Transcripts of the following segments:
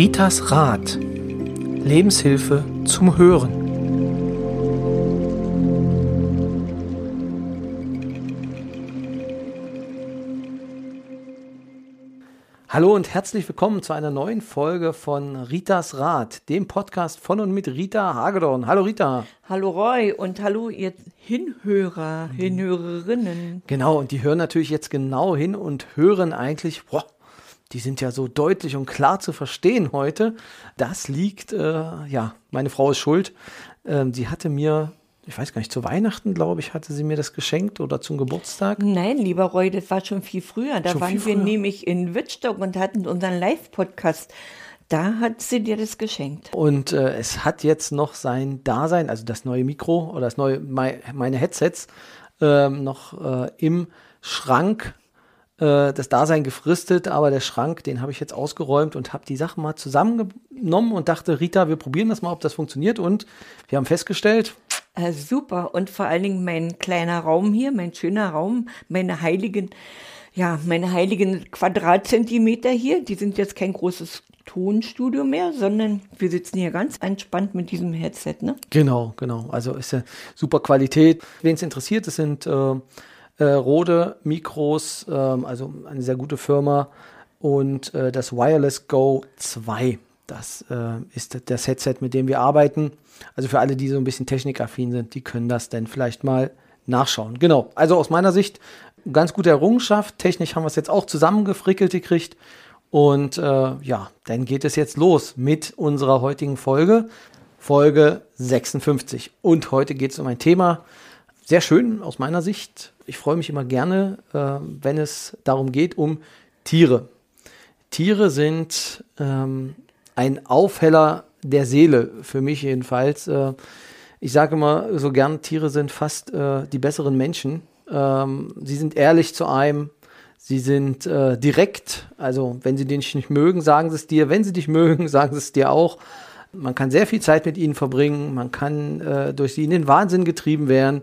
Ritas Rat. Lebenshilfe zum Hören. Hallo und herzlich willkommen zu einer neuen Folge von Ritas Rat, dem Podcast von und mit Rita Hagedorn. Hallo Rita. Hallo Roy und hallo ihr Hinhörer, Hinhörerinnen. Genau, und die hören natürlich jetzt genau hin und hören eigentlich, boah, die sind ja so deutlich und klar zu verstehen heute. Das liegt, äh, ja, meine Frau ist schuld. Ähm, sie hatte mir ich weiß gar nicht, zu Weihnachten, glaube ich, hatte sie mir das geschenkt oder zum Geburtstag. Nein, lieber Roy, das war schon viel früher. Da schon waren wir nämlich in Wittstock und hatten unseren Live-Podcast. Da hat sie dir das geschenkt. Und äh, es hat jetzt noch sein Dasein, also das neue Mikro oder das neue, meine Headsets, äh, noch äh, im Schrank äh, das Dasein gefristet, aber der Schrank, den habe ich jetzt ausgeräumt und habe die Sachen mal zusammengenommen und dachte, Rita, wir probieren das mal, ob das funktioniert. Und wir haben festgestellt, äh, super. Und vor allen Dingen mein kleiner Raum hier, mein schöner Raum, meine heiligen, ja, meine heiligen Quadratzentimeter hier, die sind jetzt kein großes Tonstudio mehr, sondern wir sitzen hier ganz entspannt mit diesem Headset, ne? Genau, genau. Also ist ja super Qualität. Wen es interessiert, es sind äh, äh, Rode Mikros, äh, also eine sehr gute Firma und äh, das Wireless Go 2. Das äh, ist das Headset, mit dem wir arbeiten. Also für alle, die so ein bisschen technikaffin sind, die können das dann vielleicht mal nachschauen. Genau, also aus meiner Sicht ganz gute Errungenschaft. Technisch haben wir es jetzt auch zusammengefrickelt gekriegt. Und äh, ja, dann geht es jetzt los mit unserer heutigen Folge, Folge 56. Und heute geht es um ein Thema, sehr schön aus meiner Sicht. Ich freue mich immer gerne, äh, wenn es darum geht, um Tiere. Tiere sind ähm, ein Aufheller der Seele, für mich jedenfalls. Äh, ich sage immer so gern, Tiere sind fast äh, die besseren Menschen. Ähm, sie sind ehrlich zu einem, sie sind äh, direkt. Also, wenn sie dich nicht mögen, sagen sie es dir. Wenn sie dich mögen, sagen sie es dir auch. Man kann sehr viel Zeit mit ihnen verbringen, man kann äh, durch sie in den Wahnsinn getrieben werden,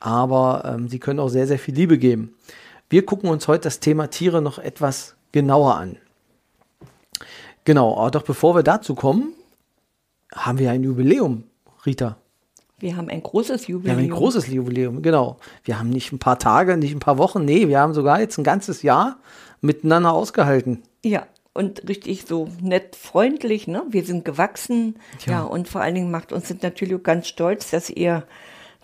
aber ähm, sie können auch sehr, sehr viel Liebe geben. Wir gucken uns heute das Thema Tiere noch etwas genauer an. Genau, aber doch bevor wir dazu kommen, haben wir ein Jubiläum, Rita. Wir haben ein großes Jubiläum. Wir haben ein großes Jubiläum, genau. Wir haben nicht ein paar Tage, nicht ein paar Wochen, nee, wir haben sogar jetzt ein ganzes Jahr miteinander ausgehalten. Ja, und richtig so nett freundlich, ne? Wir sind gewachsen. Ja, ja und vor allen Dingen macht uns das natürlich ganz stolz, dass ihr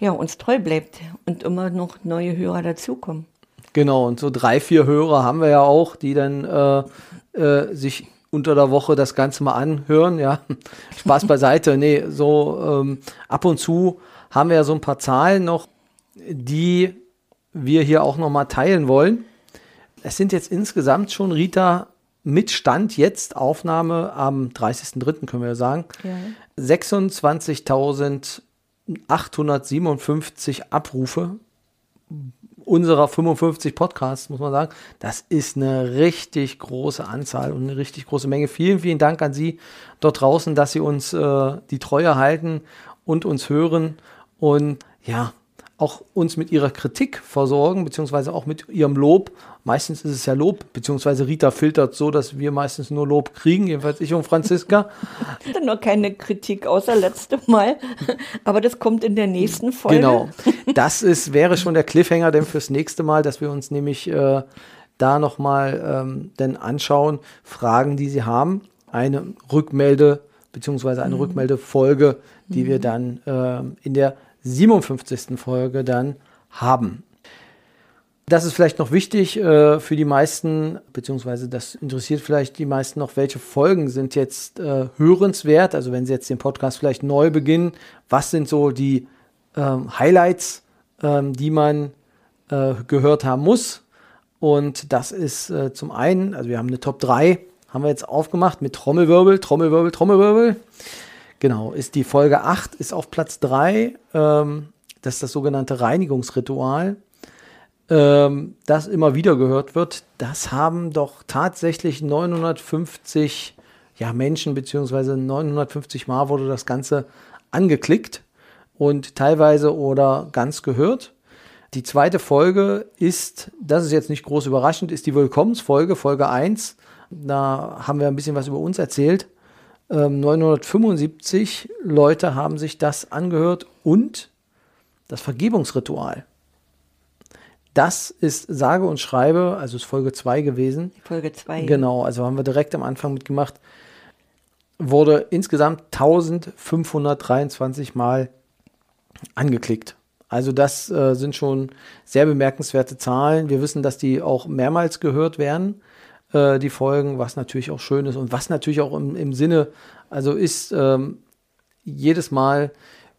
ja, uns treu bleibt und immer noch neue Hörer dazukommen. Genau, und so drei, vier Hörer haben wir ja auch, die dann äh, äh, sich unter der Woche das Ganze mal anhören, ja. Spaß beiseite. Nee, so ähm, ab und zu haben wir ja so ein paar Zahlen noch, die wir hier auch nochmal teilen wollen. Es sind jetzt insgesamt schon, Rita, mit Stand jetzt, Aufnahme am 30.03. können wir ja sagen, ja. 26.857 Abrufe unserer 55 Podcasts, muss man sagen. Das ist eine richtig große Anzahl und eine richtig große Menge. Vielen, vielen Dank an Sie dort draußen, dass Sie uns äh, die Treue halten und uns hören und ja, auch uns mit ihrer Kritik versorgen, beziehungsweise auch mit ihrem Lob. Meistens ist es ja Lob, beziehungsweise Rita filtert so, dass wir meistens nur Lob kriegen, jedenfalls ich und Franziska. Noch keine Kritik außer letzte Mal, aber das kommt in der nächsten Folge. Genau, das ist, wäre schon der Cliffhanger denn fürs nächste Mal, dass wir uns nämlich äh, da nochmal ähm, denn anschauen, Fragen, die sie haben, eine Rückmelde, beziehungsweise eine mhm. Rückmeldefolge, die mhm. wir dann äh, in der 57. Folge dann haben. Das ist vielleicht noch wichtig äh, für die meisten, beziehungsweise das interessiert vielleicht die meisten noch, welche Folgen sind jetzt äh, hörenswert. Also wenn Sie jetzt den Podcast vielleicht neu beginnen, was sind so die ähm, Highlights, ähm, die man äh, gehört haben muss. Und das ist äh, zum einen, also wir haben eine Top 3, haben wir jetzt aufgemacht mit Trommelwirbel, Trommelwirbel, Trommelwirbel. Genau, ist die Folge 8, ist auf Platz 3. Ähm, das ist das sogenannte Reinigungsritual, ähm, das immer wieder gehört wird. Das haben doch tatsächlich 950 ja, Menschen, beziehungsweise 950 Mal wurde das Ganze angeklickt und teilweise oder ganz gehört. Die zweite Folge ist, das ist jetzt nicht groß überraschend, ist die Willkommensfolge, Folge 1. Da haben wir ein bisschen was über uns erzählt Ähm, 975 Leute haben sich das angehört und das Vergebungsritual. Das ist sage und schreibe, also ist Folge 2 gewesen. Folge 2. Genau, also haben wir direkt am Anfang mitgemacht. Wurde insgesamt 1523 Mal angeklickt. Also das äh, sind schon sehr bemerkenswerte Zahlen. Wir wissen, dass die auch mehrmals gehört werden, äh, die Folgen, was natürlich auch schön ist und was natürlich auch im, im Sinne, also ist ähm, jedes Mal,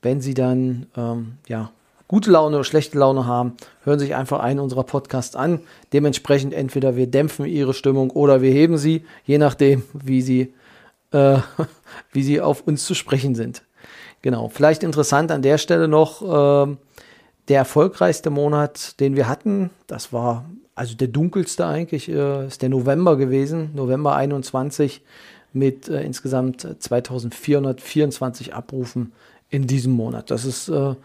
wenn sie dann ähm, ja gute Laune oder schlechte Laune haben, hören sich einfach einen unserer Podcasts an. Dementsprechend entweder wir dämpfen ihre Stimmung oder wir heben sie, je nachdem, wie sie, äh, wie sie auf uns zu sprechen sind. Genau. Vielleicht interessant an der Stelle noch, äh, der erfolgreichste Monat, den wir hatten, das war also der dunkelste eigentlich, äh, ist der November gewesen, November 21 mit äh, insgesamt 2424 Abrufen in diesem Monat. Das ist äh,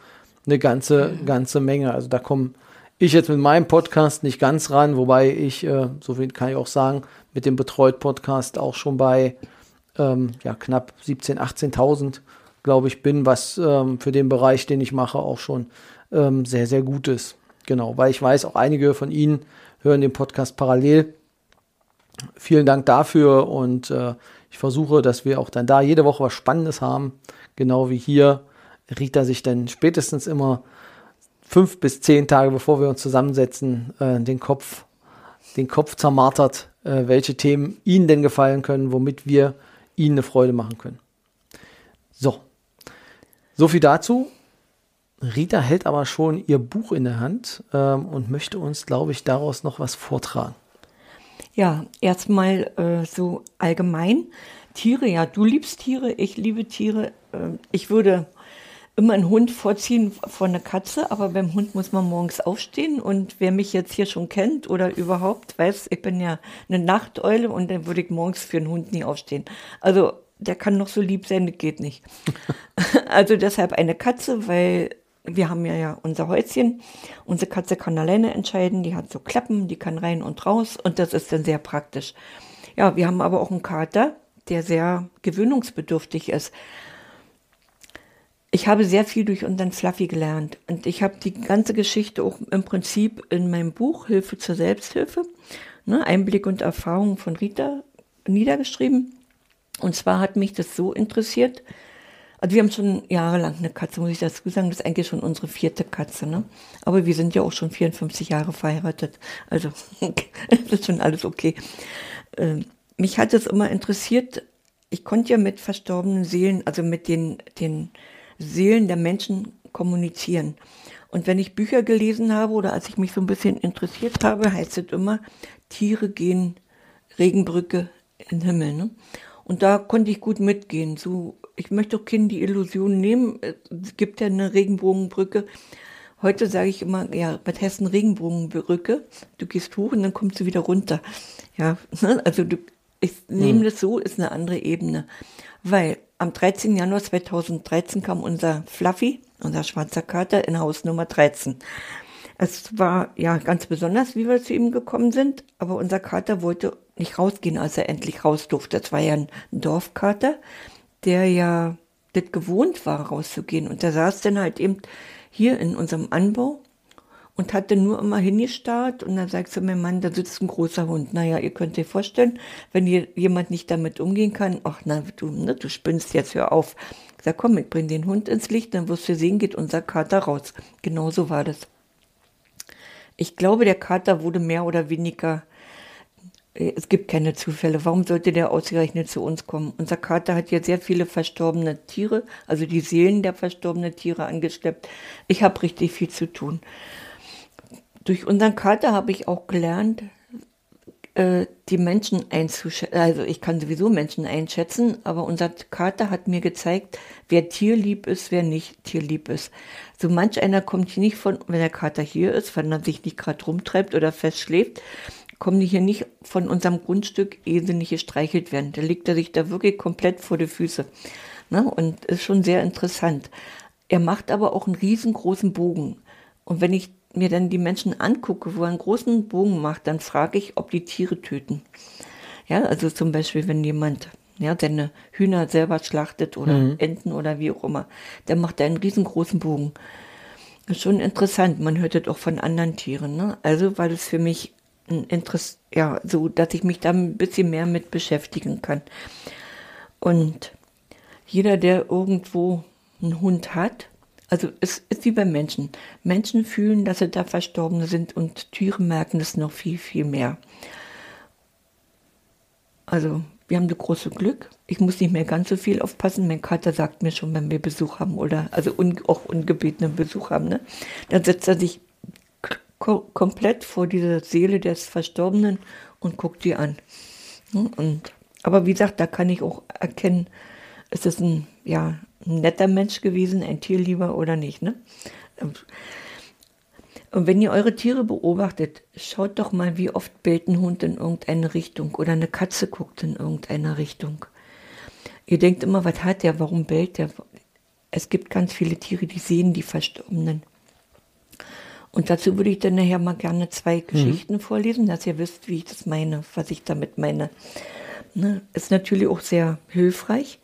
eine ganze, ganze Menge. Also da komme ich jetzt mit meinem Podcast nicht ganz ran, wobei ich, äh, so viel kann ich auch sagen, mit dem Betreut-Podcast auch schon bei ähm, ja, knapp 17.000, 18.000, glaube ich, bin, was ähm, für den Bereich, den ich mache, auch schon ähm, sehr, sehr gut ist. Genau, weil ich weiß, auch einige von Ihnen hören den Podcast parallel. Vielen Dank dafür und äh, ich versuche, dass wir auch dann da jede Woche was Spannendes haben, genau wie hier Rita sich dann spätestens immer fünf bis zehn Tage, bevor wir uns zusammensetzen, äh, den Kopf, den Kopf zermartert, äh, welche Themen Ihnen denn gefallen können, womit wir Ihnen eine Freude machen können. So, so viel dazu. Rita hält aber schon ihr Buch in der Hand ähm, und möchte uns, glaube ich, daraus noch was vortragen. Ja, erstmal äh, so allgemein. Tiere, ja, du liebst Tiere, ich liebe Tiere. Äh, ich würde immer einen Hund vorziehen vor einer Katze, aber beim Hund muss man morgens aufstehen und wer mich jetzt hier schon kennt oder überhaupt weiß, ich bin ja eine Nachteule und dann würde ich morgens für einen Hund nie aufstehen. Also der kann noch so lieb sein, das geht nicht. also deshalb eine Katze, weil wir haben ja, ja unser Häuschen. Unsere Katze kann alleine entscheiden, die hat so Klappen, die kann rein und raus und das ist dann sehr praktisch. Ja, wir haben aber auch einen Kater, der sehr gewöhnungsbedürftig ist ich habe sehr viel durch unseren Fluffy gelernt und ich habe die ganze Geschichte auch im Prinzip in meinem Buch Hilfe zur Selbsthilfe, ne, Einblick und Erfahrung von Rita niedergeschrieben. Und zwar hat mich das so interessiert. Also wir haben schon jahrelang eine Katze, muss ich dazu sagen. Das ist eigentlich schon unsere vierte Katze. Ne? Aber wir sind ja auch schon 54 Jahre verheiratet. Also das ist schon alles okay. Ähm, mich hat es immer interessiert. Ich konnte ja mit verstorbenen Seelen, also mit den, den Seelen der Menschen kommunizieren. Und wenn ich Bücher gelesen habe oder als ich mich so ein bisschen interessiert habe, heißt es immer, Tiere gehen Regenbrücke in den Himmel. Ne? Und da konnte ich gut mitgehen. So, ich möchte auch Kindern die Illusion nehmen. Es gibt ja eine Regenbogenbrücke. Heute sage ich immer, ja, Bad Hessen Regenbogenbrücke. Du gehst hoch und dann kommst du wieder runter. Ja, ne? also du, ich nehme hm. das so, ist eine andere Ebene. Weil am 13. Januar 2013 kam unser Fluffy, unser schwarzer Kater, in Haus Nummer 13. Es war ja ganz besonders, wie wir zu ihm gekommen sind, aber unser Kater wollte nicht rausgehen, als er endlich raus durfte. Das war ja ein Dorfkater, der ja das gewohnt war, rauszugehen. Und der saß dann halt eben hier in unserem Anbau und hatte nur immer hingestarrt und dann sagst du mir, Mann, da sitzt ein großer Hund. Naja, ihr könnt euch vorstellen, wenn hier jemand nicht damit umgehen kann, ach na, du, ne, du spinnst jetzt, hör auf. Ich sag, komm, ich bring den Hund ins Licht, dann wirst du sehen, geht unser Kater raus. Genau so war das. Ich glaube, der Kater wurde mehr oder weniger es gibt keine Zufälle. Warum sollte der ausgerechnet zu uns kommen? Unser Kater hat ja sehr viele verstorbene Tiere, also die Seelen der verstorbenen Tiere angeschleppt. Ich habe richtig viel zu tun. Durch unseren Kater habe ich auch gelernt, äh, die Menschen einzuschätzen. Also ich kann sowieso Menschen einschätzen, aber unser Kater hat mir gezeigt, wer tierlieb ist, wer nicht tierlieb ist. So manch einer kommt hier nicht von, wenn der Kater hier ist, wenn er sich nicht gerade rumtreibt oder festschläft, kommen die hier nicht von unserem Grundstück, ehe sie nicht gestreichelt werden. Da legt er sich da wirklich komplett vor die Füße. Ne? Und ist schon sehr interessant. Er macht aber auch einen riesengroßen Bogen. Und wenn ich mir dann die Menschen angucke, wo er einen großen Bogen macht, dann frage ich, ob die Tiere töten. Ja, also zum Beispiel, wenn jemand ja, seine Hühner selber schlachtet oder mhm. Enten oder wie auch immer, der macht da einen riesengroßen Bogen. Das ist schon interessant. Man hört das auch von anderen Tieren. Ne? Also war das für mich Interesse, ja, so, dass ich mich da ein bisschen mehr mit beschäftigen kann. Und jeder, der irgendwo einen Hund hat, also es ist wie bei Menschen. Menschen fühlen, dass sie da verstorben sind und Tiere merken es noch viel, viel mehr. Also wir haben das große Glück. Ich muss nicht mehr ganz so viel aufpassen. Mein Kater sagt mir schon, wenn wir Besuch haben oder also un, auch ungebetenen Besuch haben, ne? dann setzt er sich komplett vor diese Seele des Verstorbenen und guckt die an. Und, aber wie gesagt, da kann ich auch erkennen, ist es ein, ja, ein netter Mensch gewesen, ein Tierlieber oder nicht. Ne? Und wenn ihr eure Tiere beobachtet, schaut doch mal, wie oft bellt ein Hund in irgendeine Richtung oder eine Katze guckt in irgendeine Richtung. Ihr denkt immer, was hat der, warum bellt der? Es gibt ganz viele Tiere, die sehen die Verstorbenen. Und dazu würde ich dann nachher mal gerne zwei. Geschichten mhm. vorlesen, dass ihr wisst, wie ich das meine, was ich damit meine. Ne? Ist natürlich auch sehr hilfreich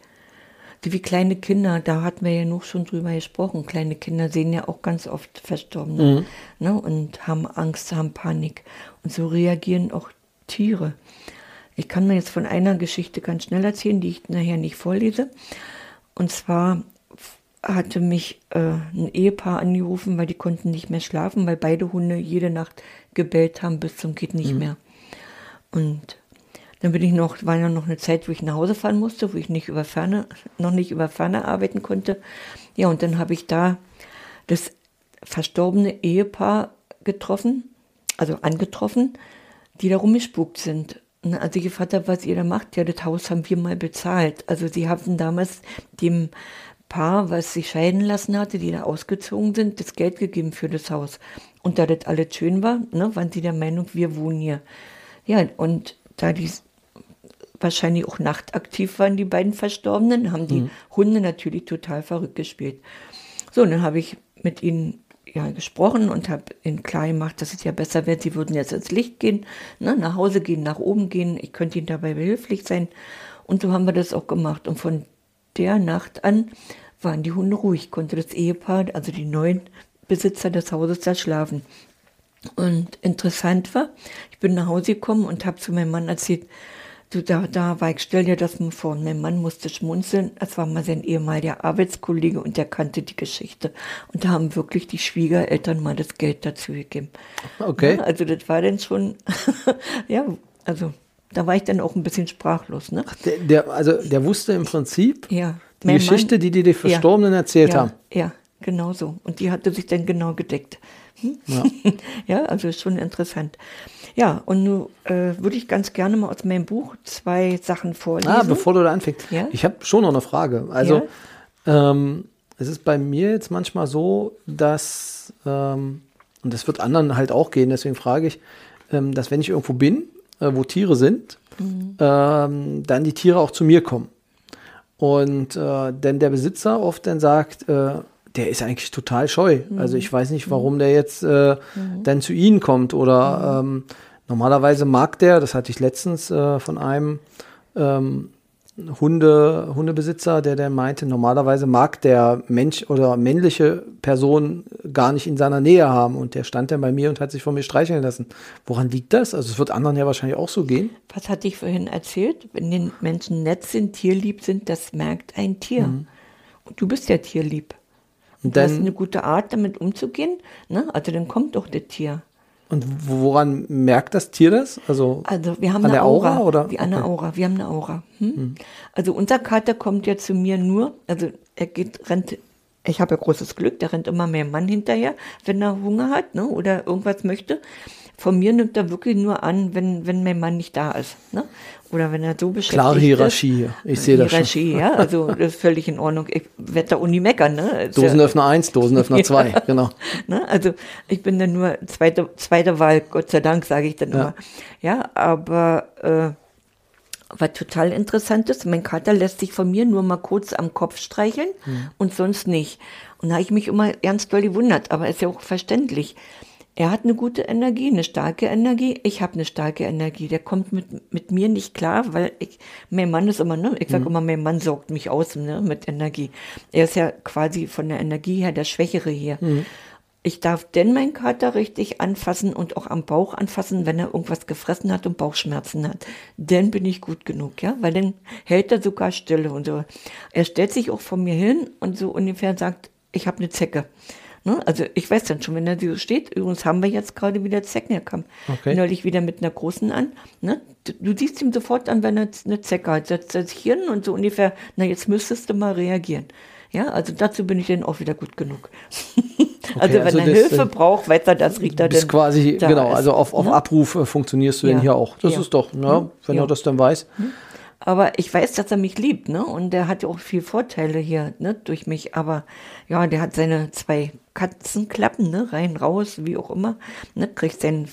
wie kleine Kinder, da hatten wir ja noch schon drüber gesprochen. Kleine Kinder sehen ja auch ganz oft Verstorbene mhm. ne, und haben Angst, haben Panik. Und so reagieren auch Tiere. Ich kann mir jetzt von einer Geschichte ganz schnell erzählen, die ich nachher nicht vorlese. Und zwar hatte mich äh, ein Ehepaar angerufen, weil die konnten nicht mehr schlafen, weil beide Hunde jede Nacht gebellt haben bis zum geht nicht mhm. mehr. Und dann bin ich noch, war ja noch eine Zeit, wo ich nach Hause fahren musste, wo ich nicht über Ferne, noch nicht über Ferne arbeiten konnte. Ja, und dann habe ich da das verstorbene Ehepaar getroffen, also angetroffen, die da rumgespukt sind. Und als ich gefragt habe, was ihr da macht, ja, das Haus haben wir mal bezahlt. Also sie haben damals dem Paar, was sich scheiden lassen hatte, die da ausgezogen sind, das Geld gegeben für das Haus. Und da das alles schön war, ne, waren sie der Meinung, wir wohnen hier. Ja, und da die wahrscheinlich auch nachtaktiv waren, die beiden Verstorbenen, haben die mhm. Hunde natürlich total verrückt gespielt. So, und dann habe ich mit ihnen ja, gesprochen und habe ihnen klar gemacht, dass es ja besser wäre, sie würden jetzt ins Licht gehen, ne, nach Hause gehen, nach oben gehen, ich könnte ihnen dabei behilflich sein. Und so haben wir das auch gemacht. Und von der Nacht an waren die Hunde ruhig, konnte das Ehepaar, also die neuen Besitzer des Hauses, da schlafen. Und interessant war, ich bin nach Hause gekommen und habe zu meinem Mann erzählt, Du, da, da war ich, stell dir das mal vor. Mein Mann musste schmunzeln. Es war mal sein ehemaliger Arbeitskollege und der kannte die Geschichte. Und da haben wirklich die Schwiegereltern mal das Geld dazu gegeben. Okay. Ja, also das war dann schon, ja, also da war ich dann auch ein bisschen sprachlos. Ne? Der, der, also der wusste im Prinzip ja, die Geschichte, Mann, die die die Verstorbenen ja, erzählt ja, haben. Ja, genau so. Und die hatte sich dann genau gedeckt. Hm? Ja. also ist schon interessant. Ja, und nun äh, würde ich ganz gerne mal aus meinem Buch zwei Sachen vorlesen. Ah, bevor du da anfängst. Ja? Ich habe schon noch eine Frage. Also, ähm, es ist bei mir jetzt manchmal so, dass, ähm, und das wird anderen halt auch gehen, deswegen frage ich, ähm, dass wenn ich irgendwo bin, äh, wo Tiere sind, mhm. ähm, dann die Tiere auch zu mir kommen. Und äh, denn der Besitzer oft dann sagt, äh, der ist eigentlich total scheu. Mhm. Also ich weiß nicht, warum der jetzt äh, mhm. dann zu Ihnen kommt. Oder mhm. ähm, normalerweise mag der, das hatte ich letztens äh, von einem ähm, Hunde, Hundebesitzer, der der meinte, normalerweise mag der Mensch oder männliche Person gar nicht in seiner Nähe haben. Und der stand dann bei mir und hat sich von mir streicheln lassen. Woran liegt das? Also es wird anderen ja wahrscheinlich auch so gehen. Was hatte ich vorhin erzählt? Wenn die Menschen nett sind, tierlieb sind, das merkt ein Tier. Mhm. Und du bist ja tierlieb. Und dann, das ist eine gute Art, damit umzugehen. Ne? Also dann kommt doch das Tier. Und woran merkt das Tier das? Also, also wir haben an eine Aura, Aura, oder? Wie okay. eine Aura. Wir haben eine Aura. Hm? Hm. Also unser Kater kommt ja zu mir nur, also er geht, rennt, ich habe ja großes Glück, der rennt immer mehr Mann hinterher, wenn er Hunger hat ne, oder irgendwas möchte. Von mir nimmt er wirklich nur an, wenn, wenn mein Mann nicht da ist. Ne? Oder wenn er so beschäftigt Klare Hierarchie, ich sehe das schon. Hierarchie, ja, also das ist völlig in Ordnung. Ich werde da Uni meckern. Ne? Dosenöffner 1, Dosenöffner 2, ja. genau. Ne? Also ich bin dann nur zweite, zweite Wahl, Gott sei Dank, sage ich dann ja. immer. Ja, aber äh, was total interessant ist, mein Kater lässt sich von mir nur mal kurz am Kopf streicheln hm. und sonst nicht. Und da habe ich mich immer ernst doll gewundert, aber ist ja auch verständlich Er hat eine gute Energie, eine starke Energie. Ich habe eine starke Energie. Der kommt mit, mit mir nicht klar, weil ich, mein Mann ist immer, ne? Ich sage immer, mein Mann sorgt mich aus ne? mit Energie. Er ist ja quasi von der Energie her der Schwächere hier. Ich darf denn meinen Kater richtig anfassen und auch am Bauch anfassen, wenn er irgendwas gefressen hat und Bauchschmerzen hat. Dann bin ich gut genug, ja, weil dann hält er sogar Stille und so. Er stellt sich auch vor mir hin und so ungefähr sagt, ich habe eine Zecke. Ne? Also ich weiß dann schon, wenn er so steht, übrigens haben wir jetzt gerade wieder Zecken, er kam Okay. neulich wieder mit einer großen an. Ne? Du, du siehst ihm sofort an, wenn er eine Zecke hat, setzt er sich hin und so ungefähr, na jetzt müsstest du mal reagieren. Ja, also dazu bin ich dann auch wieder gut genug. also wenn also er Hilfe äh, braucht, riecht er Du bist dann. quasi, da genau, ist, also auf, auf ne? Abruf äh, funktionierst du denn Ja. hier auch. Das Ja. ist doch, ne, wenn Ja. er das dann weiß. Aber ich weiß, dass er mich liebt, ne? Und der hat ja auch viel Vorteile hier, ne? Durch mich. Aber ja, der hat seine zwei Katzenklappen, ne? Rein, raus, wie auch immer. Ne? Kriegt sein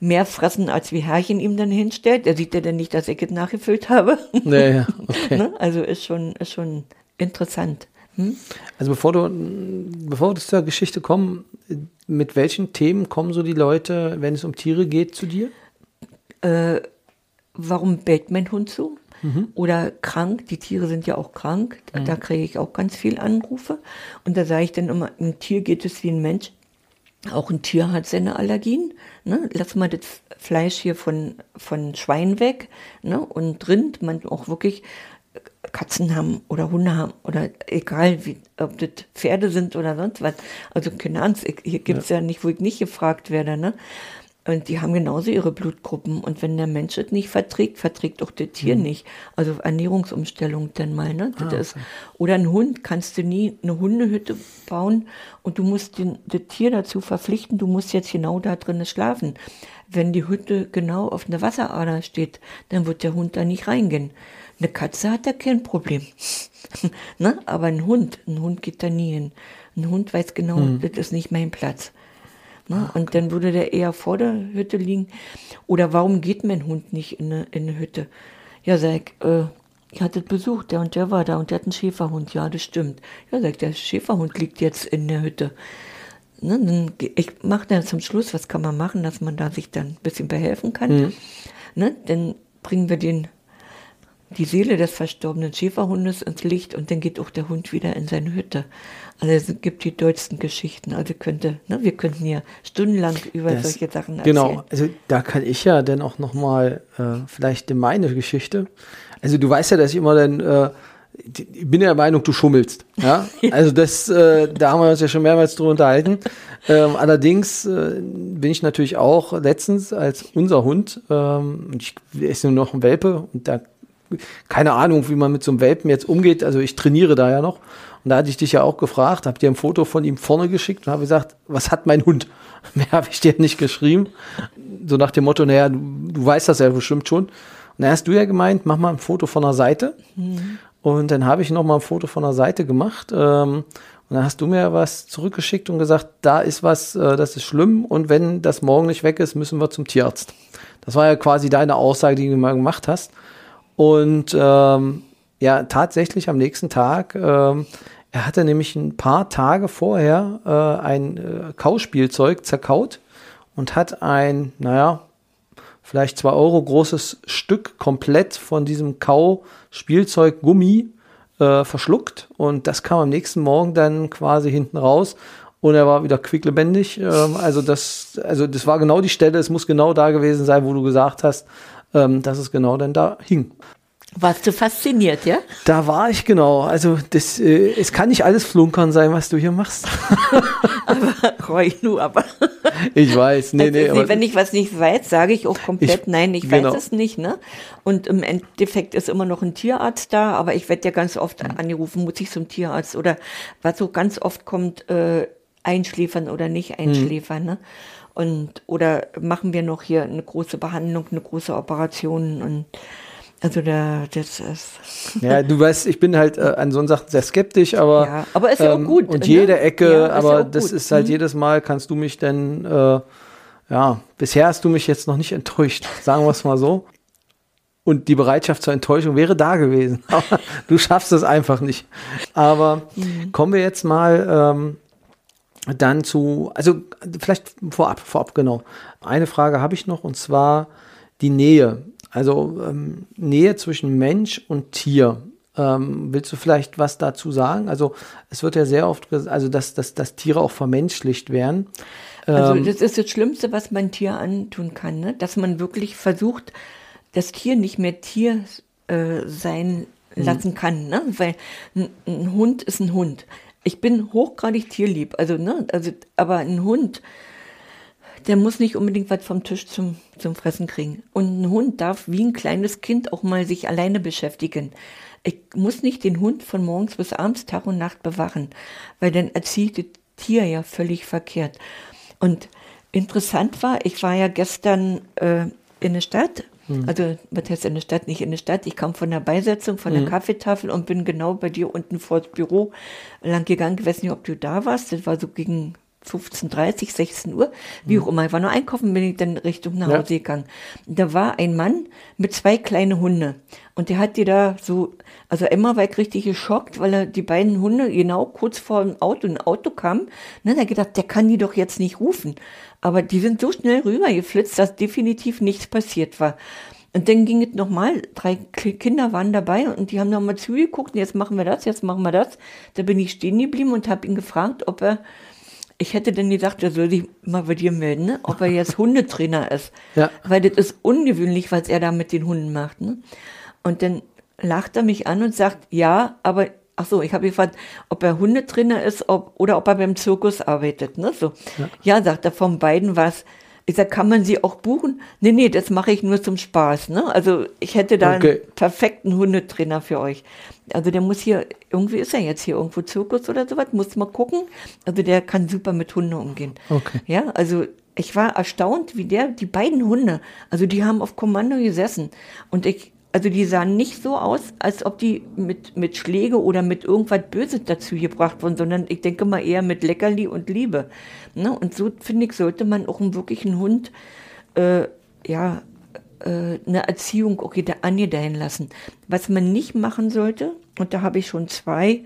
mehr fressen, als wie Herrchen ihm dann hinstellt. Der sieht ja dann nicht, dass ich es nachgefüllt habe. Ja, ja, okay. ne? Also ist schon, ist schon interessant. Hm? Also bevor du, bevor wir zur Geschichte kommen, mit welchen Themen kommen so die Leute, wenn es um Tiere geht, zu dir? Äh, warum bellt mein Hund so? Oder krank, die Tiere sind ja auch krank, da- da kriege ich auch ganz viel Anrufe. Und da sage ich dann immer, ein Tier geht es wie ein Mensch. Auch ein Tier hat seine Allergien. Ne? Lass mal das Fleisch hier von, von Schwein weg ne? und Rind, man auch wirklich Katzen haben oder Hunde haben oder egal, wie, ob das Pferde sind oder sonst was. Also keine Angst, ich, hier gibt es ja. nicht, wo ich nicht gefragt werde. Ne? Und die haben genauso ihre Blutgruppen. Und wenn der Mensch es nicht verträgt, verträgt auch das Tier nicht. Also Ernährungsumstellung dann mal. Ne? Das ist, oder ein Hund kannst du nie eine Hundehütte bauen und du musst den, das Tier dazu verpflichten, du musst jetzt genau da drinnen schlafen. Wenn die Hütte genau auf einer Wasserader steht, dann wird der Hund da nicht reingehen. Eine Katze hat da kein Problem. ne? Aber ein Hund, ein Hund geht da nie hin. Ein Hund weiß genau, das ist nicht mein Platz. Ne? Und dann würde der eher vor der Hütte liegen. Oder warum geht mein Hund nicht in eine, in eine Hütte? Ja, sag ich, äh, ich hatte Besuch, der und der war da und der hat einen Schäferhund. Ja, das stimmt. Ja, sag ich, der Schäferhund liegt jetzt in der Hütte. Ne, dann, ich mache dann zum Schluss, was kann man machen, dass man da sich dann ein bisschen behelfen kann. Ne, dann bringen wir den, die Seele des verstorbenen Schäferhundes ins Licht und dann geht auch der Hund wieder in seine Hütte. Also es gibt die dollsten Geschichten. Also könnte, ne, wir könnten hier stundenlang über Das- solche Sachen erzählen. Genau, also da kann ich ja dann auch noch mal äh, vielleicht in meine Geschichte. Also du weißt ja, dass ich immer dann, äh, ich bin ja der Meinung, du schummelst. Ja, also das, äh, da haben wir uns ja schon mehrmals drüber unterhalten. Ähm, allerdings äh, bin ich natürlich auch letztens als unser Hund, ähm, und ich er ist nur noch ein Welpe und da keine Ahnung, wie man mit so einem Welpen jetzt umgeht. Also ich trainiere da ja noch. Und da hatte ich dich ja auch gefragt, habe dir ein Foto von ihm vorne geschickt und habe gesagt, was hat mein Hund? Mehr habe ich dir nicht geschrieben. So nach dem Motto, naja, du, du weißt das ja bestimmt schon. Und dann hast du ja gemeint, mach mal ein Foto von der Seite. Und dann habe ich noch mal ein Foto von der Seite gemacht. Ähm, und dann hast du mir was zurückgeschickt und gesagt, da ist was, äh, das ist schlimm. Und wenn das morgen nicht weg ist, müssen wir zum Tierarzt. Das war ja quasi deine Aussage, die du mal gemacht hast. Und ähm, ja, tatsächlich am nächsten Tag, ähm, er hatte nämlich ein paar Tage vorher äh, ein äh, Kauspielzeug zerkaut und hat ein, naja, vielleicht zwei Euro großes Stück komplett von diesem Kauspielzeug Gummi äh, verschluckt. Und das kam am nächsten Morgen dann quasi hinten raus. Und er war wieder quicklebendig. Ähm, also, das, also das war genau die Stelle, es muss genau da gewesen sein, wo du gesagt hast, ähm, dass es genau dann da hing. Warst du fasziniert, ja? Da war ich genau. Also das, äh, es kann nicht alles Flunkern sein, was du hier machst. Roy, nu, aber. ich weiß, nee, Also, nee. aber- wenn ich was nicht weiß, sage ich auch komplett Ich- nein, ich genau. weiß es nicht, ne? Und im Endeffekt ist immer noch ein Tierarzt da, aber ich werde ja ganz oft Mhm. angerufen, muss ich zum Tierarzt oder was so ganz oft kommt, äh, einschläfern oder Mhm. nicht einschläfern, ne? Und oder machen wir noch hier eine große Behandlung, eine große Operation und also da das ist Ja, du weißt, ich bin halt äh, an so Sachen sehr skeptisch, aber, Ja, aber ist ja auch gut, Und ne? jede Ecke, Ja, ist ja aber das gut. ist halt Mhm. jedes Mal, kannst du mich denn, äh, ja, bisher hast du mich jetzt noch nicht enttäuscht, sagen wir es mal so. Und die Bereitschaft zur Enttäuschung wäre da gewesen. Aber du schaffst es einfach nicht. Aber Mhm. kommen wir jetzt mal ähm, dann zu, also vielleicht vorab, vorab genau. Eine Frage habe ich noch und zwar die Nähe. Also ähm, Nähe zwischen Mensch und Tier. Ähm, willst du vielleicht was dazu sagen? Also es wird ja sehr oft gesagt, also dass, dass, dass Tiere auch vermenschlicht werden. Also ähm, das ist das Schlimmste, was man Tier antun kann, ne? dass man wirklich versucht, das Tier nicht mehr Tier äh, sein mhm. lassen kann, ne? weil ein, ein Hund ist ein Hund ich bin hochgradig tierlieb, also, ne, also, aber ein Hund, der muss nicht unbedingt was vom Tisch zum, zum Fressen kriegen. Und ein Hund darf wie ein kleines Kind auch mal sich alleine beschäftigen. Ich muss nicht den Hund von morgens bis abends Tag und Nacht bewachen, weil dann erzieht das Tier ja völlig verkehrt. Und interessant war, ich war ja gestern äh, in der Stadt hm. Also, was heißt in der Stadt? Nicht in der Stadt. Ich kam von der Beisetzung, von der hm. Kaffeetafel und bin genau bei dir unten vor das Büro lang gegangen. Ich weiß nicht, ob du da warst. Das war so gegen 15.30, 16 Uhr, wie hm. auch immer. Ich war nur einkaufen, bin ich dann Richtung nach Hause ja. gegangen. Da war ein Mann mit zwei kleinen Hunde. Und der hat die da so, also Emma war ich richtig geschockt, weil er die beiden Hunde genau kurz vor dem Auto, ein Auto kam. Ne, da gedacht, der kann die doch jetzt nicht rufen. Aber die sind so schnell rübergeflitzt, dass definitiv nichts passiert war. Und dann ging es nochmal, drei Kinder waren dabei und die haben nochmal zugeguckt, und jetzt machen wir das, jetzt machen wir das. Da bin ich stehen geblieben und habe ihn gefragt, ob er, ich hätte dann gesagt, er soll sich mal bei dir melden, ne? ob er jetzt Hundetrainer ist. Ja. Weil das ist ungewöhnlich, was er da mit den Hunden macht. Ne? Und dann lacht er mich an und sagt, ja, aber Ach so, ich habe gefragt, ob er Hundetrainer ist ob, oder ob er beim Zirkus arbeitet. Ne? So. Ja. ja, sagt er, von beiden was. Ich sage, kann man sie auch buchen? Nee, nee, das mache ich nur zum Spaß. Ne? Also ich hätte da okay. einen perfekten Hundetrainer für euch. Also der muss hier, irgendwie ist er jetzt hier irgendwo Zirkus oder sowas, muss mal gucken. Also der kann super mit Hunden umgehen. Okay. Ja, also ich war erstaunt, wie der, die beiden Hunde, also die haben auf Kommando gesessen. Und ich also die sahen nicht so aus, als ob die mit, mit Schläge oder mit irgendwas Böses dazu gebracht wurden, sondern ich denke mal eher mit Leckerli und Liebe. Ne? Und so, finde ich, sollte man auch einen wirklichen Hund, äh, ja, äh, eine Erziehung auch angedeihen lassen. Was man nicht machen sollte, und da habe ich schon zwei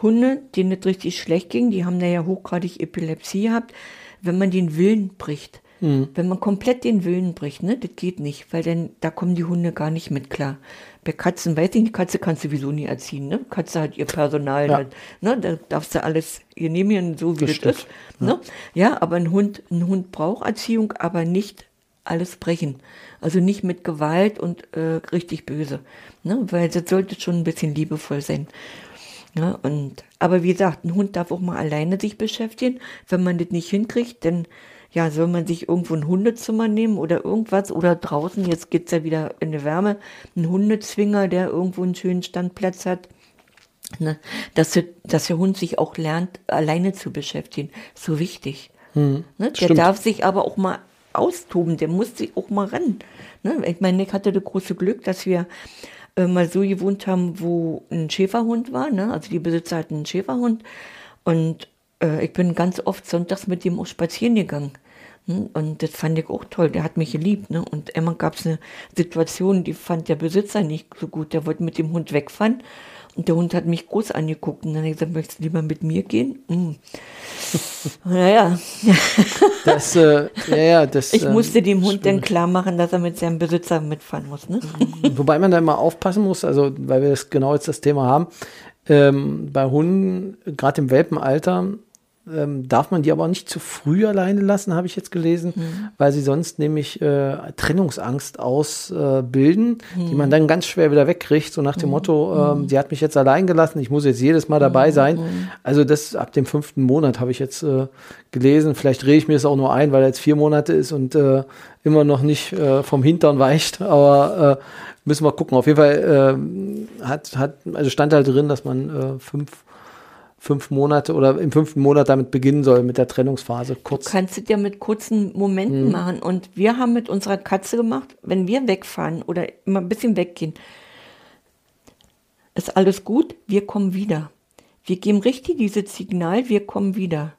Hunde, denen es richtig schlecht ging, die haben da ja hochgradig Epilepsie gehabt, wenn man den Willen bricht. Mhm. Wenn man komplett den Willen bricht, ne, das geht nicht, weil dann da kommen die Hunde gar nicht mit klar. Bei Katzen, weiß ich, die Katze kannst du sowieso nie erziehen, ne? Katze hat ihr Personal, ja. ne, da darfst du alles ihr genehmigen, so wie das, das ist. Ja. Ne? ja, aber ein Hund, ein Hund braucht Erziehung, aber nicht alles brechen. Also nicht mit Gewalt und äh, richtig böse. Ne? Weil das sollte schon ein bisschen liebevoll sein. Ne? Und, aber wie gesagt, ein Hund darf auch mal alleine sich beschäftigen. Wenn man das nicht hinkriegt, dann ja, soll man sich irgendwo ein Hundezimmer nehmen oder irgendwas oder draußen, jetzt geht's ja wieder in die Wärme, ein Hundezwinger, der irgendwo einen schönen Standplatz hat. Ne? Dass, der, dass der Hund sich auch lernt, alleine zu beschäftigen. So wichtig. Hm, ne? Der stimmt. darf sich aber auch mal austoben, der muss sich auch mal ran. Ne? Ich meine, ich hatte das große Glück, dass wir äh, mal so gewohnt haben, wo ein Schäferhund war. Ne? Also die Besitzer hatten einen Schäferhund. Und äh, ich bin ganz oft sonntags mit dem auch spazieren gegangen. Hm? Und das fand ich auch toll. Der hat mich geliebt. Ne? Und immer gab es eine Situation, die fand der Besitzer nicht so gut. Der wollte mit dem Hund wegfahren. Und der Hund hat mich groß angeguckt. Und dann habe ich gesagt, möchtest du lieber mit mir gehen? Hm. naja. Das, äh, ja, ja, das, ich musste dem Hund stimmt. dann klar machen, dass er mit seinem Besitzer mitfahren muss. Ne? Wobei man da immer aufpassen muss, also weil wir das genau jetzt das Thema haben. Ähm, bei Hunden, gerade im Welpenalter, ähm, darf man die aber auch nicht zu früh alleine lassen, habe ich jetzt gelesen, mhm. weil sie sonst nämlich äh, Trennungsangst ausbilden, äh, mhm. die man dann ganz schwer wieder wegkriegt, so nach dem mhm. Motto, ähm, sie hat mich jetzt allein gelassen, ich muss jetzt jedes Mal dabei mhm. sein. Mhm. Also das ab dem fünften Monat habe ich jetzt äh, gelesen. Vielleicht rede ich mir das auch nur ein, weil er jetzt vier Monate ist und äh, immer noch nicht äh, vom Hintern weicht, aber äh, müssen wir gucken. Auf jeden Fall hat, hat, also stand halt drin, dass man fünf fünf Monate oder im fünften Monat damit beginnen soll mit der Trennungsphase. Kurz. Du kannst es ja mit kurzen Momenten mhm. machen. Und wir haben mit unserer Katze gemacht, wenn wir wegfahren oder immer ein bisschen weggehen, ist alles gut, wir kommen wieder. Wir geben richtig dieses Signal, wir kommen wieder.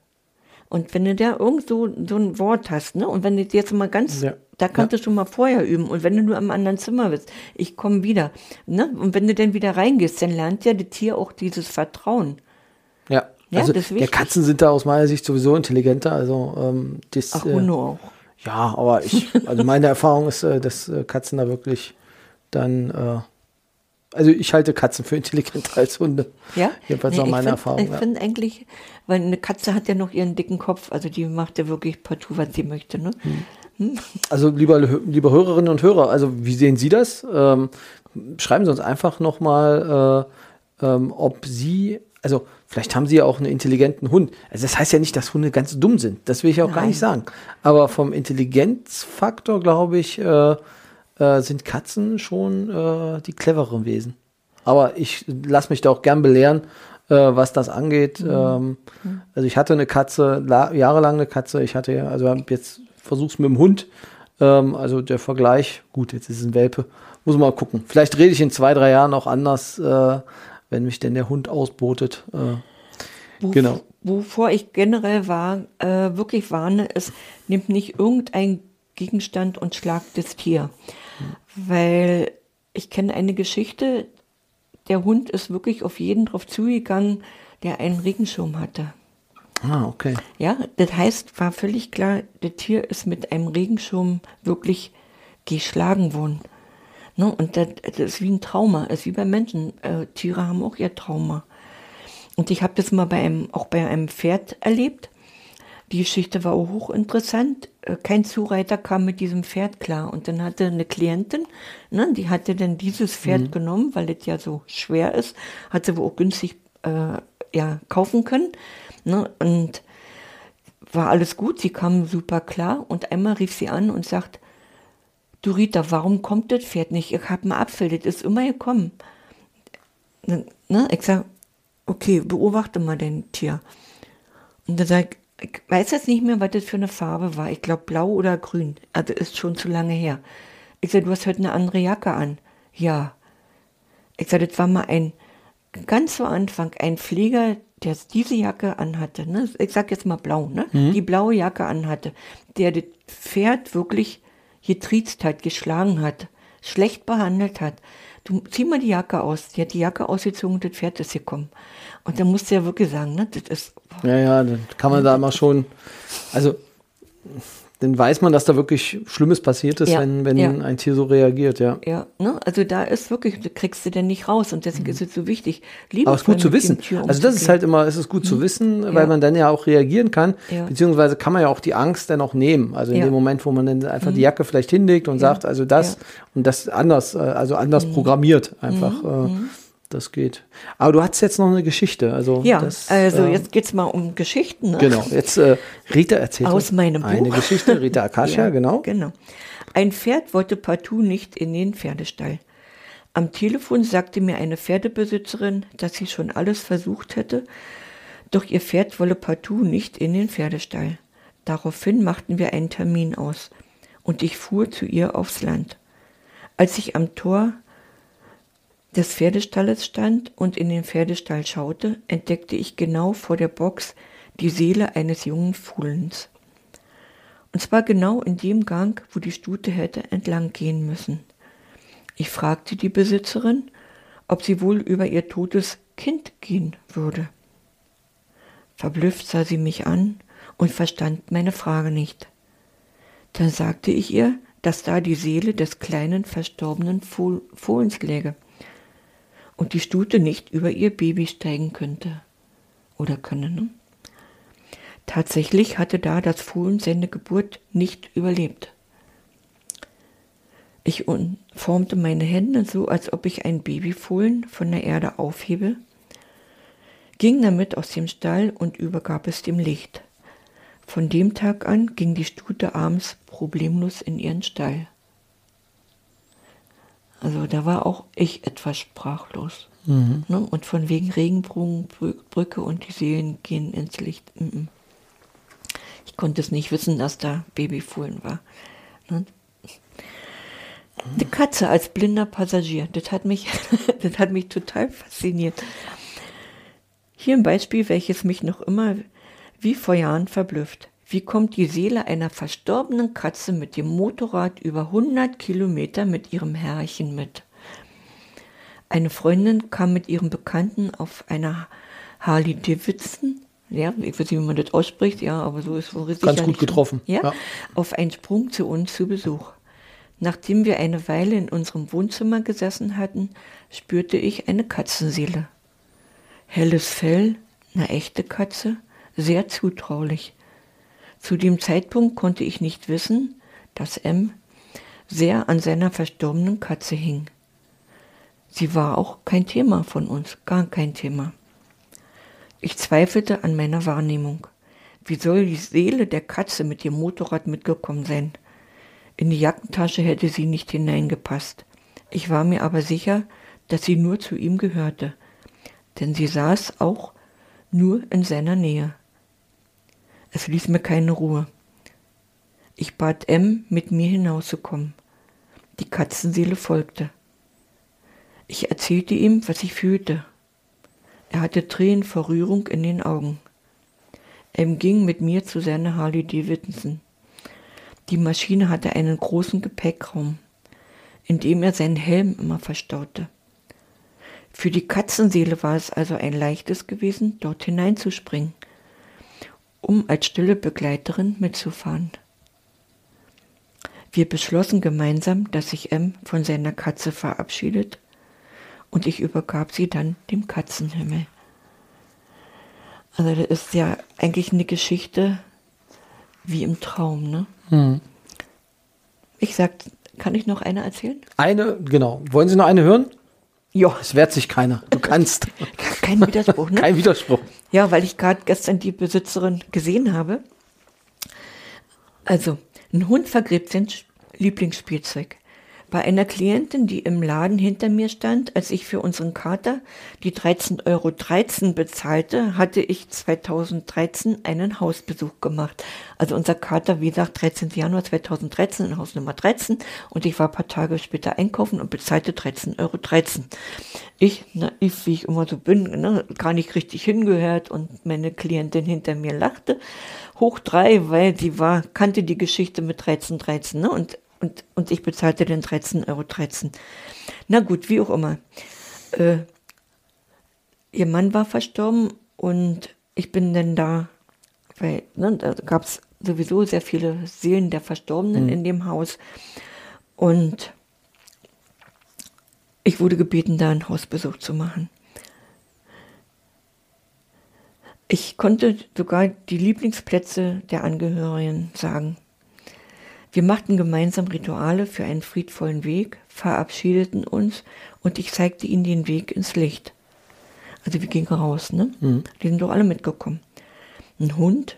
Und wenn du da irgend so, so ein Wort hast, ne, und wenn du jetzt mal ganz, ja. da kannst ja. du schon mal vorher üben, und wenn du nur am anderen Zimmer bist, ich komme wieder, ne, und wenn du dann wieder reingehst, dann lernt ja das Tier auch dieses Vertrauen. Ja, Ja, also wichtig. Katzen sind da aus meiner Sicht sowieso intelligenter. Also ähm, das, Ach, äh, Hunde auch. ja, aber ich, also meine Erfahrung ist, äh, dass äh, Katzen da wirklich dann, äh, also ich halte Katzen für intelligenter als Hunde. Ja? Jedenfalls nach ich meiner find- Erfahrung. Ich ja. finde eigentlich, weil eine Katze hat ja noch ihren dicken Kopf, also die macht ja wirklich partout, was sie möchte. Ne? Also lieber, liebe Hörerinnen und Hörer, also wie sehen Sie das? Ähm, schreiben Sie uns einfach nochmal, äh, ähm, ob Sie, also vielleicht haben Sie ja auch einen intelligenten Hund. Also das heißt ja nicht, dass Hunde ganz dumm sind. Das will ich auch gar Nein. nicht sagen. Aber vom Intelligenzfaktor, glaube ich, äh, äh, sind Katzen schon äh, die clevereren Wesen. Aber ich lasse mich da auch gern belehren, äh, was das angeht. Ähm, also ich hatte eine Katze, la- jahrelang eine Katze. Ich hatte ja, also jetzt versuch's mit dem Hund. Ähm, also der Vergleich, gut, jetzt ist es ein Welpe. Muss man mal gucken. Vielleicht rede ich in zwei, drei Jahren auch anders, äh, wenn mich denn der Hund ausbotet. Äh, Wo, Genau. Wovor ich generell war, äh, wirklich warne, ist, nimmt nicht irgendein Gegenstand und schlagt das Tier. Weil ich kenne eine Geschichte, der Hund ist wirklich auf jeden drauf zugegangen, der einen Regenschirm hatte. ah, okay. Ja, das heißt, war völlig klar, das Tier ist mit einem Regenschirm wirklich geschlagen worden. Ne? Und das, das ist wie ein Trauma, ist wie bei Menschen. Äh, Tiere haben auch ihr Trauma. Und ich habe das mal bei einem, auch bei einem Pferd erlebt. Die Geschichte war auch hochinteressant. Äh, Kein Zureiter kam mit diesem Pferd klar. Und dann hatte eine Klientin, ne, die hatte dann dieses Pferd genommen, weil es ja so schwer ist, hat sie wohl auch günstig äh, ja, kaufen können. Ne, und war alles gut, sie kam super klar. Und einmal rief sie an und sagt, du Rita, warum kommt das Pferd nicht? Ich habe einen Apfel, das ist immer gekommen. Ne, ne, ich sag, okay, beobachte mal dein Tier. Und dann sag ich, ich weiß jetzt nicht mehr, was das für eine Farbe war. Ich glaube blau oder grün. Also ist schon zu lange her. Ich sag, du hast heute eine andere Jacke an. Ja. Ich sag, das war mal ein, ganz zu Anfang, ein Pfleger, der diese Jacke anhatte. Ne? Ich sag jetzt mal blau, ne? Die blaue Jacke anhatte. Der das Pferd wirklich getriezt hat, geschlagen hat, schlecht behandelt hat. Du zieh mal die Jacke aus. Die hat die Jacke ausgezogen und das Pferd ist gekommen. Und dann musst du ja wirklich sagen, ne, das ist, Ja, ja, dann kann man da immer schon, also dann weiß man, dass da wirklich Schlimmes passiert ist, Ja, wenn, wenn ja. ein Tier so reagiert, ja. ja, ne, also da ist wirklich, du kriegst du denn nicht raus und deswegen ist es so wichtig. Mhm. Aber es ist gut zu wissen. Also das ist halt immer, es ist gut zu wissen, weil Ja. man dann ja auch reagieren kann, beziehungsweise kann man ja auch die Angst dann auch nehmen. Also in. Mhm. dem Moment, wo man dann einfach die Jacke vielleicht hinlegt und sagt, also das. Mhm. und das anders, äh, also anders programmiert einfach. Äh, Das geht. Aber du hattest jetzt noch eine Geschichte. Also Ja, das, also äh, jetzt geht's mal um Geschichten. Ne? Genau, jetzt äh, Rita erzählt Aus meinem eine Buch. Geschichte, Rita Akasha, Ja, genau. Genau. Ein Pferd wollte partout nicht in den Pferdestall. Am Telefon sagte mir eine Pferdebesitzerin, dass sie schon alles versucht hätte, doch ihr Pferd wolle partout nicht in den Pferdestall. Daraufhin machten wir einen Termin aus und ich fuhr zu ihr aufs Land. Als ich am Tor des Pferdestalles stand und in den Pferdestall schaute, entdeckte ich genau vor der Box die Seele eines jungen Fuhlens. Und zwar genau in dem Gang, wo die Stute hätte entlang gehen müssen. Ich fragte die Besitzerin, ob sie wohl über ihr totes Kind gehen würde. Verblüfft sah sie mich an und verstand meine Frage nicht. Dann sagte ich ihr, dass da die Seele des kleinen verstorbenen Fohl Fohlens läge und die Stute nicht über ihr Baby steigen könnte oder könne. Ne? Tatsächlich hatte da das Fohlen seine Geburt nicht überlebt. Ich formte meine Hände so, als ob ich ein Babyfohlen von der Erde aufhebe, ging damit aus dem Stall und übergab es dem Licht. Von dem Tag an ging die Stute abends problemlos in ihren Stall. Also da war auch ich etwas sprachlos. Ne? Und von wegen Regenbogenbrücke und die Seelen gehen ins Licht. -mm. Ich konnte es nicht wissen, dass da Babyfohlen war. Ne? Die Katze als blinder Passagier, das hat mich, das hat mich total fasziniert. Hier ein Beispiel, welches mich noch immer wie vor Jahren verblüfft. Wie kommt die Seele einer verstorbenen Katze mit dem Motorrad über 100 Kilometer mit ihrem Herrchen mit? Eine Freundin kam mit ihrem Bekannten auf einer Harley Davidson ja, ich weiß nicht, wie man das ausspricht, ja, aber so ist es Ganz gut getroffen. Ja, ja, auf einen Sprung zu uns zu Besuch. Nachdem wir eine Weile in unserem Wohnzimmer gesessen hatten, spürte ich eine Katzenseele. Helles Fell, eine echte Katze, sehr zutraulich. Zu dem Zeitpunkt konnte ich nicht wissen, dass M sehr an seiner verstorbenen Katze hing. Sie war auch kein Thema von uns, gar kein Thema. Ich zweifelte an meiner Wahrnehmung. Wie soll die Seele der Katze mit dem Motorrad mitgekommen sein? In die Jackentasche hätte sie nicht hineingepasst. Ich war mir aber sicher, dass sie nur zu ihm gehörte, denn sie saß auch nur in seiner Nähe. Es ließ mir keine Ruhe. Ich bat M, mit mir hinauszukommen. Die Katzenseele folgte. Ich erzählte ihm, was ich fühlte. Er hatte Tränen vor Rührung in den Augen. M ging mit mir zu seiner Harley Davidson. Die Maschine hatte einen großen Gepäckraum, in dem er seinen Helm immer verstaute. Für die Katzenseele war es also ein leichtes gewesen, dort hineinzuspringen, um als stille Begleiterin mitzufahren. Wir beschlossen gemeinsam, dass sich M von seiner Katze verabschiedet und ich übergab sie dann dem Katzenhimmel. Also das ist ja eigentlich eine Geschichte wie im Traum, ne? Hm. Ich sag, kann ich noch eine erzählen? Eine, genau. Wollen Sie noch eine hören? Ja. Es wehrt sich keiner. Du kannst. Kein Widerspruch, ne? Kein Widerspruch. Ja, weil ich gerade gestern die Besitzerin gesehen habe. Also, ein Hund vergräbt sein Lieblingsspielzeug. Bei einer Klientin, die im Laden hinter mir stand, als ich für unseren Kater die 13,13 Euro 13 bezahlte, hatte ich 2013 einen Hausbesuch gemacht. Also unser Kater, wie gesagt, 13. Januar 2013 in Haus Nummer 13 und ich war ein paar Tage später einkaufen und bezahlte 13,13 Euro 13. Ich, naiv wie ich immer so bin, ne, gar nicht richtig hingehört und meine Klientin hinter mir lachte. Hoch drei, weil sie war, kannte die Geschichte mit 13,13 13, ne, und und, und ich bezahlte den 13,13 Euro. 13. Na gut, wie auch immer. Äh, ihr Mann war verstorben und ich bin dann da, weil ne, da gab es sowieso sehr viele Seelen der Verstorbenen mhm. in dem Haus. Und ich wurde gebeten, da einen Hausbesuch zu machen. Ich konnte sogar die Lieblingsplätze der Angehörigen sagen. Wir machten gemeinsam Rituale für einen friedvollen Weg, verabschiedeten uns und ich zeigte ihnen den Weg ins Licht. Also wir gingen raus, ne? Mhm. Die sind doch alle mitgekommen. Ein Hund,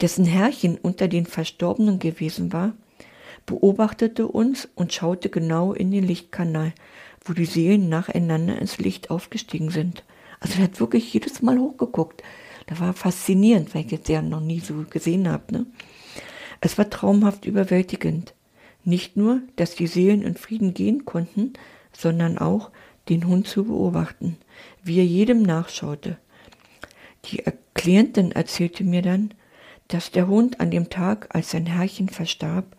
dessen Herrchen unter den Verstorbenen gewesen war, beobachtete uns und schaute genau in den Lichtkanal, wo die Seelen nacheinander ins Licht aufgestiegen sind. Also er hat wirklich jedes Mal hochgeguckt. Das war faszinierend, weil ich jetzt ja noch nie so gesehen habe. Ne? Es war traumhaft überwältigend. Nicht nur, dass die Seelen in Frieden gehen konnten, sondern auch den Hund zu beobachten, wie er jedem nachschaute. Die Klientin erzählte mir dann, dass der Hund an dem Tag, als sein Herrchen verstarb,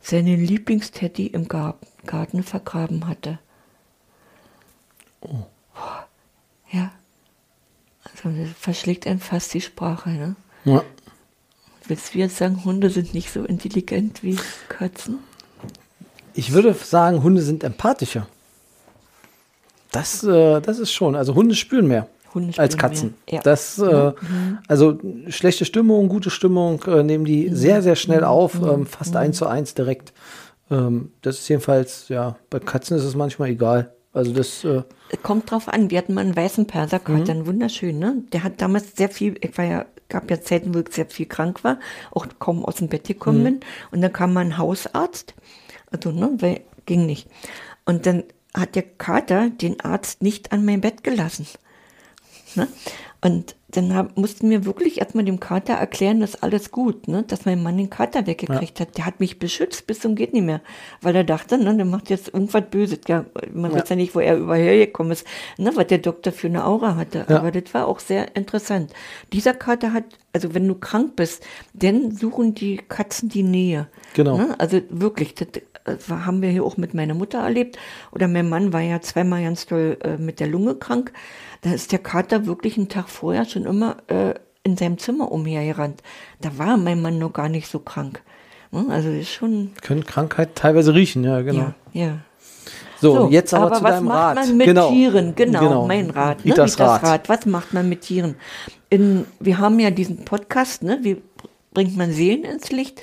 seinen Lieblingsteddy im Garten vergraben hatte. Oh. Ja. Also das verschlägt einem fast die Sprache, ne? Ja. Willst du jetzt sagen, Hunde sind nicht so intelligent wie Katzen? Ich würde sagen, Hunde sind empathischer. Das, äh, das ist schon. Also Hunde spüren mehr Hunde spüren als Katzen. Ja. Das, äh, mhm. also schlechte Stimmung, gute Stimmung äh, nehmen die mhm. sehr, sehr schnell auf, mhm. ähm, fast mhm. eins zu eins direkt. Ähm, das ist jedenfalls, ja, bei Katzen ist es manchmal egal. Also das äh kommt drauf an. Wir hatten mal einen weißen Perserkater, mhm. wunderschön, ne? Der hat damals sehr viel, ich war ja gab ja Zeiten, wo ich sehr viel krank war, auch kaum aus dem Bett gekommen mhm. bin. Und dann kam mein Hausarzt, also, ne, weil, ging nicht. Und dann hat der Kater den Arzt nicht an mein Bett gelassen. Ne? Und dann hab, mussten wir wirklich erstmal dem Kater erklären, dass alles gut, ne? dass mein Mann den Kater weggekriegt ja. hat. Der hat mich beschützt bis zum geht nicht mehr, weil er dachte, ne, der macht jetzt irgendwas Böses. Ja, man ja. weiß ja nicht, wo er überher gekommen ist, ne, was der Doktor für eine Aura hatte. Ja. Aber das war auch sehr interessant. Dieser Kater hat, also wenn du krank bist, dann suchen die Katzen die Nähe. Genau. Ne? Also wirklich, das, das haben wir hier auch mit meiner Mutter erlebt. Oder mein Mann war ja zweimal ganz toll äh, mit der Lunge krank da ist der Kater wirklich einen Tag vorher schon immer äh, in seinem Zimmer umhergerannt. Da war mein Mann noch gar nicht so krank. Ne? Also ist schon. Können Krankheit teilweise riechen, ja, genau. Ja, ja. So, So, jetzt aber, aber zu was deinem macht Rat. man mit Tieren? Genau, mein Rat. Ne? Ritas Rat. Was macht man mit Tieren? In, wir haben ja diesen Podcast, ne? wie bringt man Seelen ins Licht?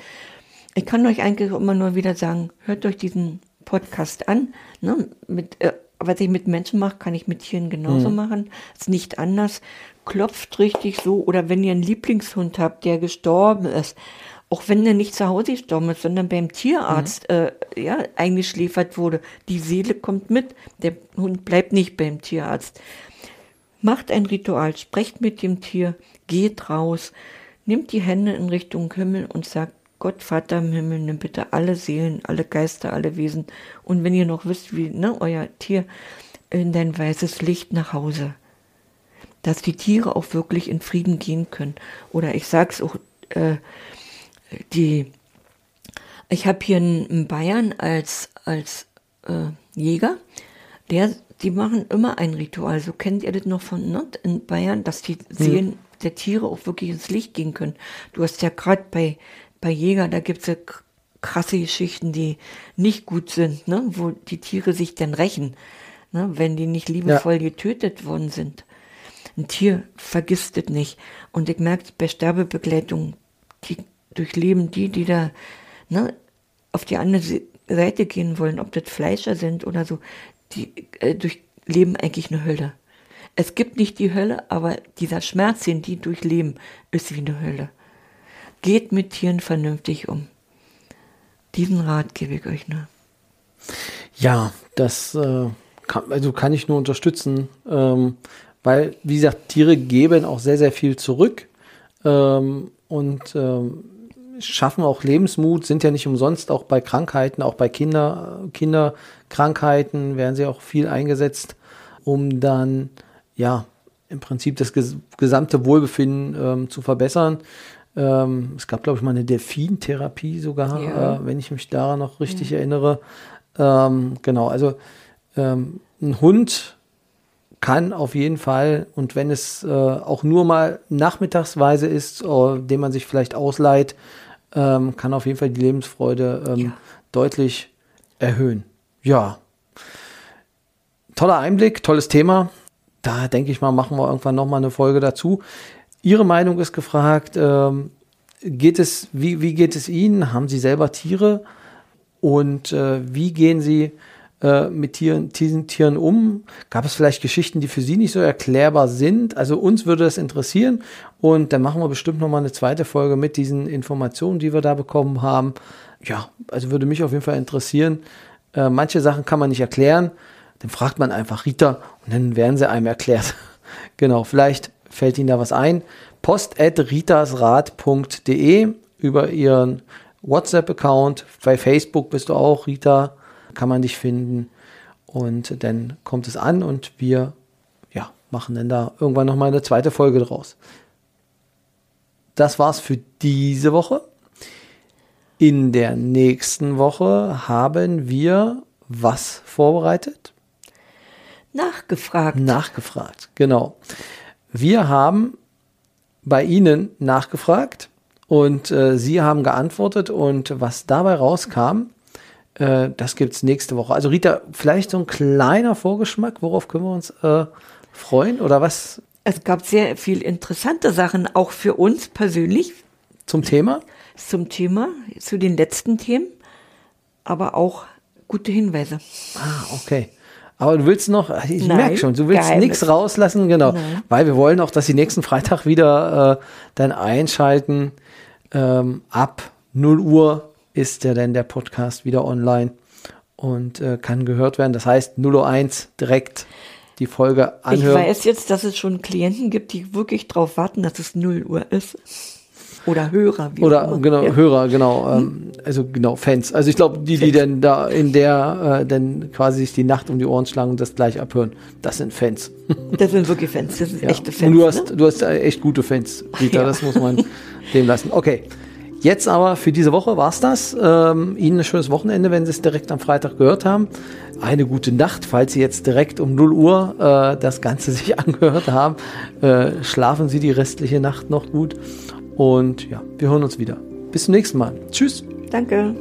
Ich kann euch eigentlich immer nur wieder sagen, hört euch diesen Podcast an. Ne? Mit, äh, was ich mit Menschen mache, kann ich mit Tieren genauso machen. Ist nicht anders. Klopft richtig so. Oder wenn ihr einen Lieblingshund habt, der gestorben ist, auch wenn der nicht zu Hause gestorben ist, sondern beim Tierarzt äh, ja, eingeschläfert wurde, die Seele kommt mit. Der Hund bleibt nicht beim Tierarzt. Macht ein Ritual, sprecht mit dem Tier, geht raus, nimmt die Hände in Richtung Himmel und sagt, Gott, Vater im Himmel, nimm bitte alle Seelen, alle Geister, alle Wesen. Und wenn ihr noch wisst, wie ne, euer Tier in dein weißes Licht nach Hause. Dass die Tiere auch wirklich in Frieden gehen können. Oder ich sag's auch, äh, die, ich habe hier in, in Bayern als, als äh, Jäger, der, die machen immer ein Ritual. So kennt ihr das noch von ne, in Bayern, dass die Seelen der Tiere auch wirklich ins Licht gehen können. Du hast ja gerade bei, bei Jäger, da gibt's ja k- krasse Geschichten, die nicht gut sind, ne, wo die Tiere sich dann rächen, ne, wenn die nicht liebevoll getötet worden sind. Ein Tier vergisst es nicht. Und ich merke bei Sterbebegleitung, die durchleben die, die da ne, auf die andere Se- Seite gehen wollen, ob das Fleischer sind oder so, die äh, durchleben eigentlich eine Hölle. Es gibt nicht die Hölle, aber dieser Schmerz, den die durchleben, ist wie eine Hölle. Geht mit Tieren vernünftig um. Diesen Rat gebe ich euch nur. Ja, das äh, kann, also kann ich nur unterstützen, ähm, weil, wie gesagt, Tiere geben auch sehr, sehr viel zurück ähm, und ähm, schaffen auch Lebensmut, sind ja nicht umsonst auch bei Krankheiten, auch bei Kinder, Kinderkrankheiten werden sie auch viel eingesetzt, um dann ja im Prinzip das ges gesamte Wohlbefinden ähm, zu verbessern. Ähm, es gab, glaube ich, mal eine Delfintherapie sogar, Ja. äh, wenn ich mich daran noch richtig erinnere. Ähm, genau, also ähm, ein Hund kann auf jeden Fall, und wenn es äh, auch nur mal nachmittagsweise ist, äh, den man sich vielleicht ausleiht, ähm, kann auf jeden Fall die Lebensfreude ähm, Ja. deutlich erhöhen. Ja. Toller Einblick, tolles Thema. Da denke ich mal, machen wir irgendwann nochmal eine Folge dazu. Ihre Meinung ist gefragt. Ähm, geht es, wie, wie geht es Ihnen? Haben Sie selber Tiere? Und äh, wie gehen Sie äh, mit Tieren, diesen Tieren um? Gab es vielleicht Geschichten, die für Sie nicht so erklärbar sind? Also uns würde das interessieren und dann machen wir bestimmt noch mal eine zweite Folge mit diesen Informationen, die wir da bekommen haben. Ja, also würde mich auf jeden Fall interessieren. Äh, manche Sachen kann man nicht erklären. Dann fragt man einfach Rita und dann werden sie einem erklärt. genau, vielleicht fällt Ihnen da was ein. Post at ritasrat.de über Ihren WhatsApp-Account. Bei Facebook bist du auch, Rita, kann man dich finden. Und dann kommt es an und wir ja, machen dann da irgendwann nochmal eine zweite Folge draus. Das war's für diese Woche. In der nächsten Woche haben wir was vorbereitet? Nachgefragt. Nachgefragt, genau. Wir haben bei Ihnen nachgefragt und äh, Sie haben geantwortet und was dabei rauskam, äh, das gibt's nächste Woche. Also Rita, vielleicht so ein kleiner Vorgeschmack, worauf können wir uns äh, freuen oder was Es gab sehr viel interessante Sachen, auch für uns persönlich, zum Thema? zum Thema, zu den letzten Themen, aber auch gute Hinweise. Ah, okay. Aber du willst noch, ich Nein, merke schon, du willst nichts rauslassen, genau. Nein. Weil wir wollen auch, dass Sie nächsten Freitag wieder äh, dann einschalten. Ähm, ab 0 Uhr ist ja dann der Podcast wieder online und äh, kann gehört werden. Das heißt 0.01 Uhr direkt die Folge Ich anhören. weiß jetzt, dass es schon Klienten gibt, die wirklich darauf warten, dass es 0 Uhr ist. Oder Hörer. Wie Oder immer. genau, ja. Hörer, genau. Hm? Ähm, also genau, Fans. Also ich glaube, die, die denn da in der, äh, denn quasi sich die Nacht um die Ohren schlagen und das gleich abhören, das sind Fans. Das sind wirklich Fans, das sind ja. echte Fans. Und du hast, ne? du hast äh, echt gute Fans, Rita, ja. das muss man dem lassen. Okay. Jetzt aber für diese Woche war's das. Ähm, Ihnen ein schönes Wochenende, wenn Sie es direkt am Freitag gehört haben. Eine gute Nacht, falls Sie jetzt direkt um 0 Uhr äh, das Ganze sich angehört haben. Äh, schlafen Sie die restliche Nacht noch gut und ja, wir hören uns wieder. Bis zum nächsten Mal. Tschüss. Danke.